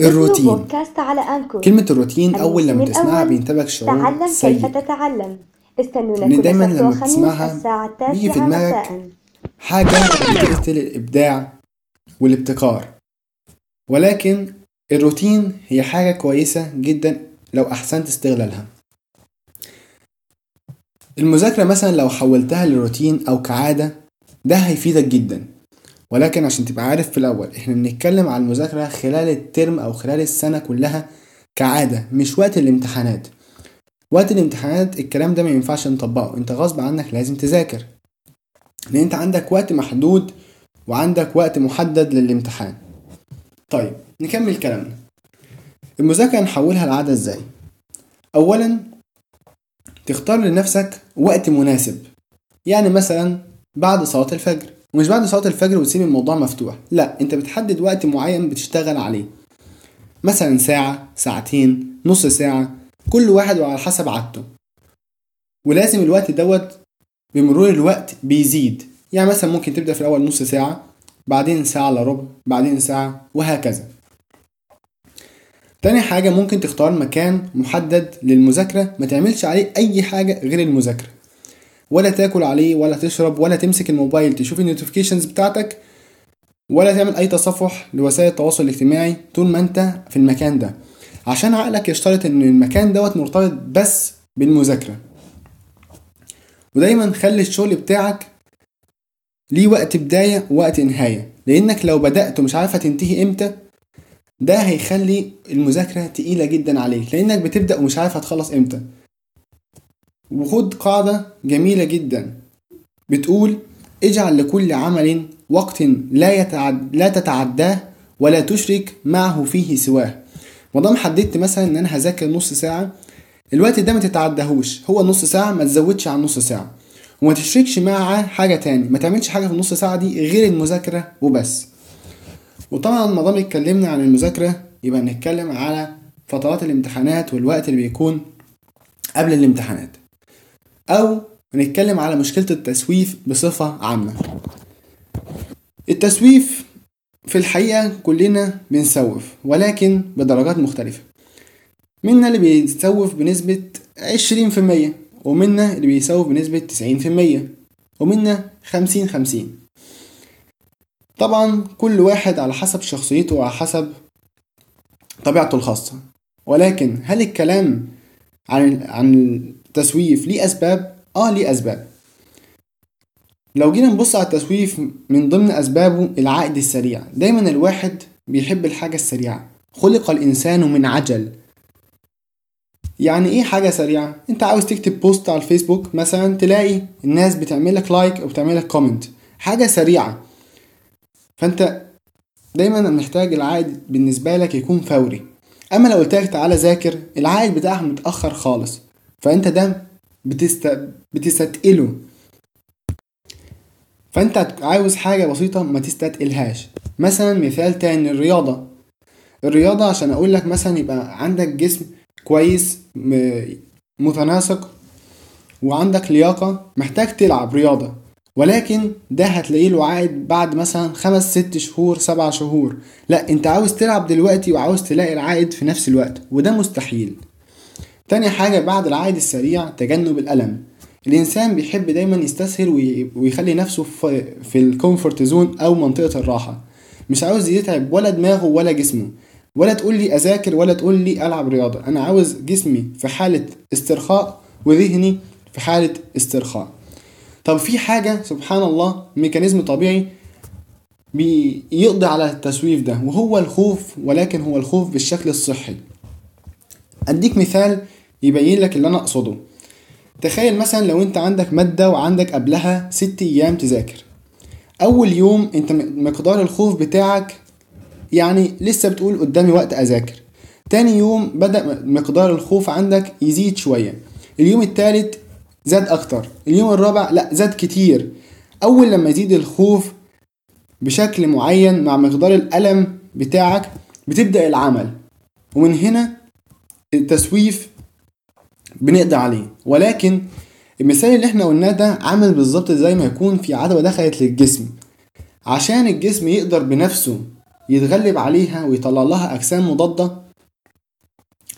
الروتين. بودكاست على أنكور كلمة الروتين أول لما تسمعها بينتابك شعور تعلم كيف سيء. تتعلم. استنونا كل دايماً لما الساعة بيجي في دماغك حاجة بتقتل الإبداع والابتكار. ولكن الروتين هي حاجة كويسة جدا لو أحسنت استغلالها. المذاكرة مثلا لو حولتها لروتين أو كعادة ده هيفيدك جدا. ولكن عشان تبقى عارف في الأول إحنا بنتكلم عن المذاكرة خلال الترم أو خلال السنة كلها كعادة مش وقت الامتحانات. وقت الامتحانات الكلام ده ما ينفعش نطبقه أنت غصب عنك لازم تذاكر. لأن أنت عندك وقت محدود وعندك وقت محدد للامتحان. طيب نكمل كلامنا. المذاكرة نحولها لعادة إزاي؟ اولا تختار لنفسك وقت مناسب. يعني مثلا بعد صلاة الفجر. ومش بعد صلاة الفجر وتسيب الموضوع مفتوح. لا انت بتحدد وقت معين بتشتغل عليه. مثلا ساعة ساعتين نص ساعة كل واحد وعلى حسب عادته. ولازم الوقت دوت بمرور الوقت بيزيد. يعني مثلا ممكن تبدأ في الأول نص ساعة بعدين ساعة إلا ربع بعدين ساعة وهكذا. تاني حاجة ممكن تختار مكان محدد للمذاكرة. ما تعملش عليه أي حاجة غير المذاكرة. ولا تاكل عليه ولا تشرب ولا تمسك الموبايل تشوف النوتيفيكيشنز بتاعتك ولا تعمل أي تصفح لوسائل التواصل الاجتماعي طول ما أنت في المكان ده. عشان عقلك يشترط إن المكان دوت مرتبط بس بالمذاكرة. ودايما خلي الشغل بتاعك ليه وقت بداية ووقت نهاية. لأنك لو بدأت ومش عارف هتنتهي إمتى ده هيخلي المذاكرة تقيلة جدا عليك. لأنك بتبدأ ومش عارف هتخلص إمتى. وخد قاعدة جميلة جدا. بتقول اجعل لكل عمل وقت لا يتعد لا تتعداه ولا تشرك معه فيه سواه. مادام حددت مثلا إن أنا هذاكر نص ساعة الوقت ده ما تتعدهوش. هو نص ساعة ما تزودش عن نص ساعة. وما تشركش معاه حاجة تاني. ما تعملش حاجة في النص ساعة دي غير المذاكرة وبس. وطبعا ما دام اتكلمنا عن المذاكرة يبقى نتكلم على فترات الامتحانات والوقت اللي بيكون قبل الامتحانات. أو نتكلم على مشكلة التسويف بصفة عامة. التسويف في الحقيقة كلنا بنسوف ولكن بدرجات مختلفة. منا اللي بيسوف بنسبة عشرين في المية ومنا اللي بيسوف بنسبة تسعين في المية ومنا خمسين خمسين. طبعا كل واحد على حسب شخصيته وعلى حسب طبيعته الخاصة. ولكن هل الكلام عن عن التسويف ليه أسباب؟ آه ليه أسباب لو جينا نبص على التسويف من ضمن أسبابه العائد السريع. دايما الواحد بيحب الحاجة السريعة. خلق الإنسان من عجل. يعني إيه حاجة سريعة؟ أنت عاوز تكتب post على الفيسبوك مثلا تلاقي الناس بتعمل لك like أو بتعمل لك comment حاجة سريعة. فأنت دايما محتاج العائد بالنسبة لك يكون فوري. أما لو قلت لك تعالى ذاكر العائد بتاعها متأخر خالص. فأنت ده بتست... بتستثقله فأنت عاوز حاجة بسيطة ما تستثقلهاش مثلا مثال تاني الرياضة. الرياضة عشان أقول لك مثلا يبقى عندك جسم كويس متناسق وعندك لياقة محتاج تلعب رياضة. ولكن ده هتلاقيه له عائد بعد مثلا خمس ست شهور سبع شهور. لا أنت عاوز تلعب دلوقتي وعاوز تلاقي العائد في نفس الوقت وده مستحيل. تاني حاجة بعد العائد السريع تجنب الألم. الإنسان بيحب دايما يستسهل وي- ويخلي نفسه في, ال comfort zone أو منطقة الراحة. مش عاوز يتعب ولا دماغه ولا جسمه. ولا تقول لي أذاكر ولا تقول لي ألعب رياضة. أنا عاوز جسمي في حالة استرخاء وذهني في حالة استرخاء. طب في حاجة سبحان الله ميكانيزم طبيعي بيقضي على التسويف ده وهو الخوف ولكن هو الخوف بالشكل الصحي. أديك مثال يبين لك اللي أنا أقصده. تخيل مثلا لو أنت عندك مادة وعندك قبلها ست أيام تذاكر. أول يوم أنت مقدار الخوف بتاعك يعني لسه بتقول قدامي وقت أذاكر. تاني يوم بدأ مقدار الخوف عندك يزيد شوية. اليوم التالت زاد أكتر. اليوم الرابع لأ زاد كتير. أول لما يزيد الخوف بشكل معين مع مقدار الألم بتاعك بتبدأ العمل. ومن هنا التسويف بنقضي عليه. ولكن المثال اللي إحنا قلناه ده عامل بالظبط زي ما يكون في عدوى دخلت للجسم. عشان الجسم يقدر بنفسه يتغلب عليها ويطلع لها أجسام مضادة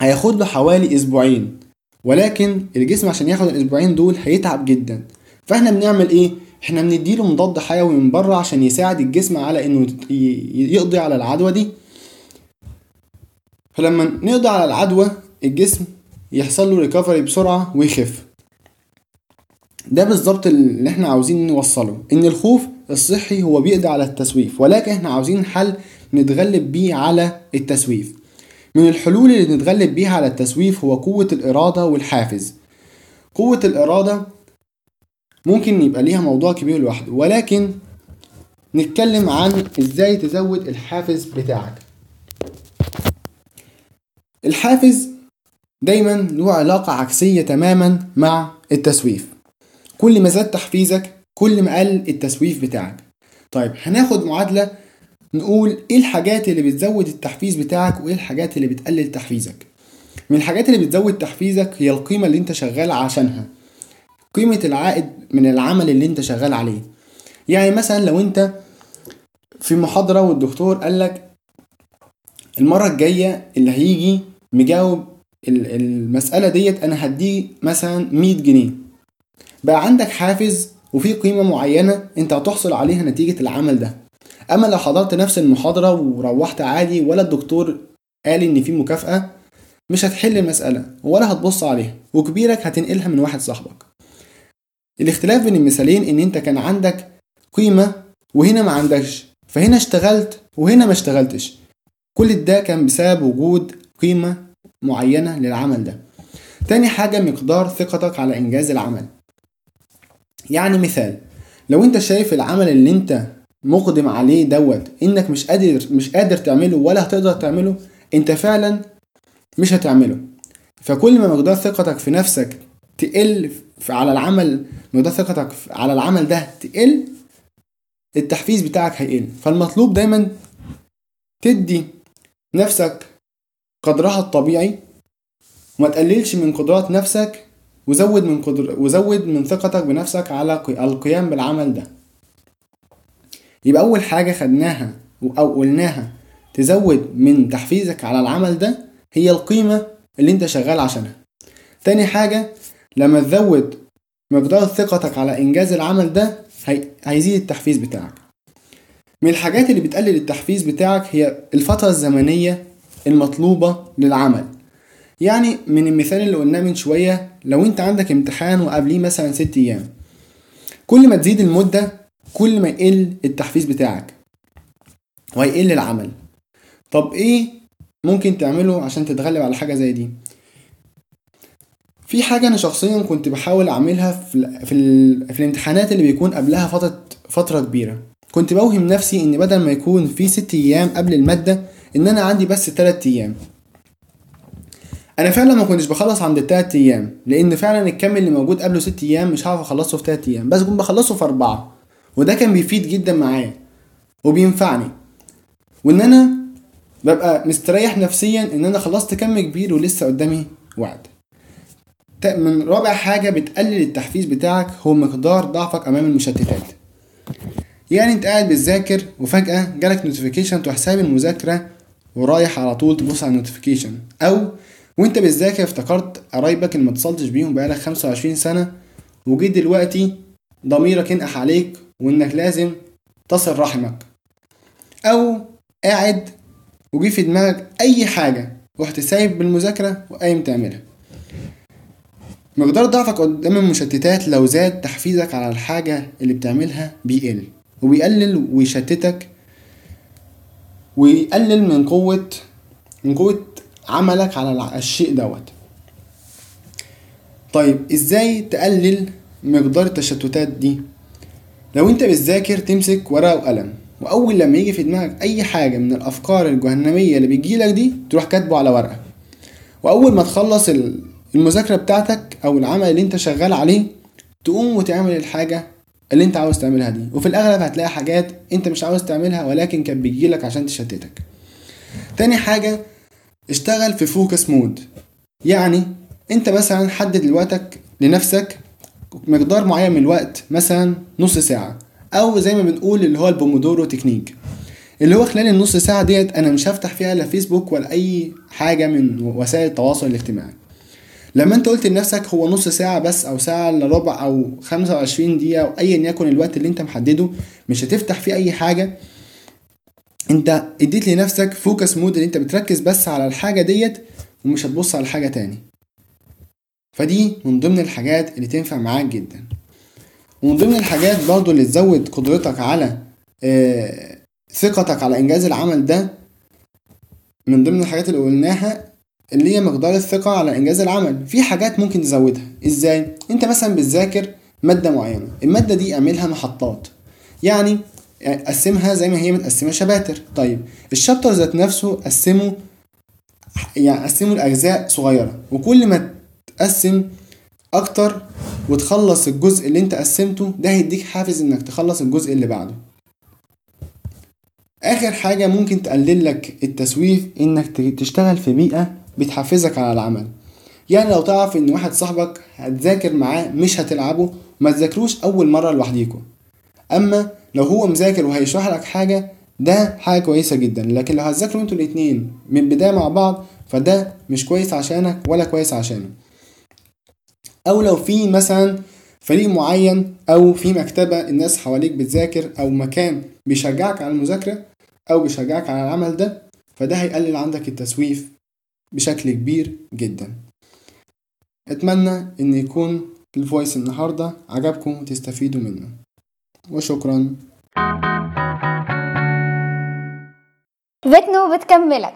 هياخد له حوالي أسبوعين. ولكن الجسم عشان ياخد الأسبوعين دول هيتعب جدا. فإحنا بنعمل إيه؟ إحنا بنديله مضاد حيوي من بره عشان يساعد الجسم على إنه يقضي على العدوى دي. فلما نقضي على العدوى الجسم يحصل له ريكفري بسرعة ويخف. ده بالظبط اللي إحنا عاوزين نوصله إن الخوف الصحي هو بيقضي على التسويف ولكن إحنا عاوزين حل نتغلب بيه على التسويف. من الحلول اللي نتغلب بيها على التسويف هو قوة الإرادة والحافز. قوة الإرادة ممكن يبقى ليها موضوع كبير لوحده ولكن نتكلم عن إزاي تزود الحافز بتاعك. الحافز دايما له علاقة عكسية تماما مع التسويف. كل ما زاد تحفيزك كل ما قل التسويف بتاعك. طيب هناخد معادلة نقول إيه الحاجات اللي بتزود التحفيز بتاعك وإيه الحاجات اللي بتقلل تحفيزك؟ من الحاجات اللي بتزود تحفيزك هي القيمة اللي أنت شغال عشانها. قيمة العائد من العمل اللي أنت شغال عليه. يعني مثلا لو أنت في محاضرة والدكتور قالك المرة الجاية اللي هيجي مجاوب ال- المسألة ديت أنا هديه مثلا 100 جنيه. بقى عندك حافز وفي قيمة معينة أنت هتحصل عليها نتيجة العمل ده. أما لو حضرت نفس المحاضرة وروحت عادي ولا الدكتور قال إن في مكافأة مش هتحل المسألة ولا هتبص عليها وكبيرك هتنقلها من واحد صاحبك. الاختلاف بين المثالين إن أنت كان عندك قيمة وهنا ما عندكش فهنا اشتغلت وهنا ما اشتغلتش. كل ده كان بسبب وجود قيمة معينة للعمل ده. تاني حاجة مقدار ثقتك على إنجاز العمل. يعني مثال لو أنت شايف العمل اللي أنت مقدم عليه دوت إنك مش قادر مش قادر تعمله ولا هتقدر تعمله أنت فعلا مش هتعمله. فكل ما مقدار ثقتك في نفسك تقل على العمل مقدار ثقتك على العمل ده تقل التحفيز بتاعك هيقل. فالمطلوب دايما تدي نفسك قدرها الطبيعي وما تقللش من قدرات نفسك وزود من قدر وزود من ثقتك بنفسك على قي- القيام بالعمل ده. يبقى أول حاجة خدناها أو قلناها تزود من تحفيزك على العمل ده هي القيمة اللي أنت شغال عشانها. تاني حاجة لما تزود مقدار ثقتك على إنجاز العمل ده هي... هيزيد التحفيز بتاعك. من الحاجات اللي بتقلل التحفيز بتاعك هي الفترة الزمنية المطلوبة للعمل. يعني من المثال اللي قلناه من شوية لو انت عندك امتحان وقبليه مثلا ست أيام كل ما تزيد المدة كل ما يقل التحفيز بتاعك وهيقل العمل. طب إيه ممكن تعمله عشان تتغلب على حاجة زي دي؟ في حاجة أنا شخصيا كنت بحاول أعملها في في, في الامتحانات اللي بيكون قبلها فترة فترة كبيرة. كنت بوهم نفسي إن بدل ما يكون في ست أيام قبل المادة إن أنا عندي بس تلات أيام. أنا فعلا ما كنتش بخلص عند التلات أيام لأن فعلا الكم اللي موجود قبله ست أيام مش هعرف أخلصه في تلات أيام بس كنت بخلصه في أربعة وده كان بيفيد جدا معايا وبينفعني. وإن أنا ببقى مستريح نفسيا إن أنا خلصت كم كبير ولسه قدامي تا- من رابع حاجة بتقلل التحفيز بتاعك هو مقدار ضعفك أمام المشتتات. يعني أنت قاعد بتذاكر وفجأة جالك notification تروح سايب المذاكرة ورايح على طول تبص على ال notification أو وأنت بتذاكر افتكرت قرايبك اللي متصلتش بيهم بقالك 25 سنة وجيت دلوقتي ضميرك ينقح عليك وإنك لازم تصل رحمك. أو قاعد وجي في دماغك أي حاجة رحت سايب بالمذاكرة وقايم تعملها. مقدار ضعفك قدام المشتتات لو زاد تحفيزك على الحاجة اللي بتعملها بيقل وبيقلل ويشتتك ويقلل من قوة من قوة عملك على الشيء دوت. طيب إزاي تقلل مقدار التشتتات دي؟ لو أنت بتذاكر تمسك ورقة وقلم وأول لما يجي في دماغك أي حاجة من الأفكار الجهنمية اللي بتجيلك دي تروح كاتبه على ورقة. وأول ما تخلص ال- المذاكرة بتاعتك أو العمل اللي أنت شغال عليه تقوم وتعمل الحاجة اللي انت عاوز تعملها دي. وفي الأغلب هتلاقي حاجات انت مش عاوز تعملها ولكن كانت بتجيلك عشان تشتتك. تاني حاجة اشتغل في focus mode يعني انت مثلا حدد لوقتك لنفسك مقدار معين من الوقت مثلا نص ساعة. أو زي ما بنقول اللي هو ال Pomodoro technique. اللي هو خلال النص ساعة ديت أنا مش هفتح فيها لا فيسبوك ولا أي حاجة من وسائل التواصل الاجتماعي. لما انت قلت لنفسك هو نص ساعة بس أو ساعة إلا ربع أو 25 دقيقة أو ايا يكن الوقت اللي انت محدده مش هتفتح فيه أي حاجة. انت اديت لنفسك focus mode اللي انت بتركز بس على الحاجة ديت ومش هتبص على حاجة تاني. فدي من ضمن الحاجات اللي تنفع معاك جدا. ومن ضمن الحاجات برضو اللي تزود قدرتك على آه، ثقتك على إنجاز العمل ده من ضمن الحاجات اللي قلناها اللي هي مقدار الثقة على إنجاز العمل. في حاجات ممكن تزودها. إزاي؟ أنت مثلا بتذاكر مادة معينة. المادة دي اعملها محطات. يعني قسمها زي ما هي متقسمة شباتر. طيب الشابتر ذات نفسه قسمه يعني قسمه لأجزاء صغيرة. وكل ما تقسم أكتر وتخلص الجزء اللي أنت قسمته ده هيديك حافز إنك تخلص الجزء اللي بعده. آخر حاجة ممكن تقلل لك التسويف إنك ت- تشتغل في بيئة بتحفزك على العمل. يعني لو تعرف إن واحد صاحبك هتذاكر معاه مش هتلعبه ما تذاكروش أول مرة لوحديكوا. أما لو هو مذاكر وهيشرح لك حاجة ده حاجة كويسة جدا. لكن لو هتذاكروا أنتوا الاتنين من البداية مع بعض فده مش كويس عشانك ولا كويس عشانه. أو لو في مثلا فريق معين أو في مكتبة الناس حواليك بتذاكر أو مكان بيشجعك على المذاكرة أو بيشجعك على العمل ده فده هيقلل عندك التسويف بشكل كبير جدا. أتمنى إن يكون الفويس النهاردة عجبكم وتستفيدوا منه. وشكرا. بتنو بتكملك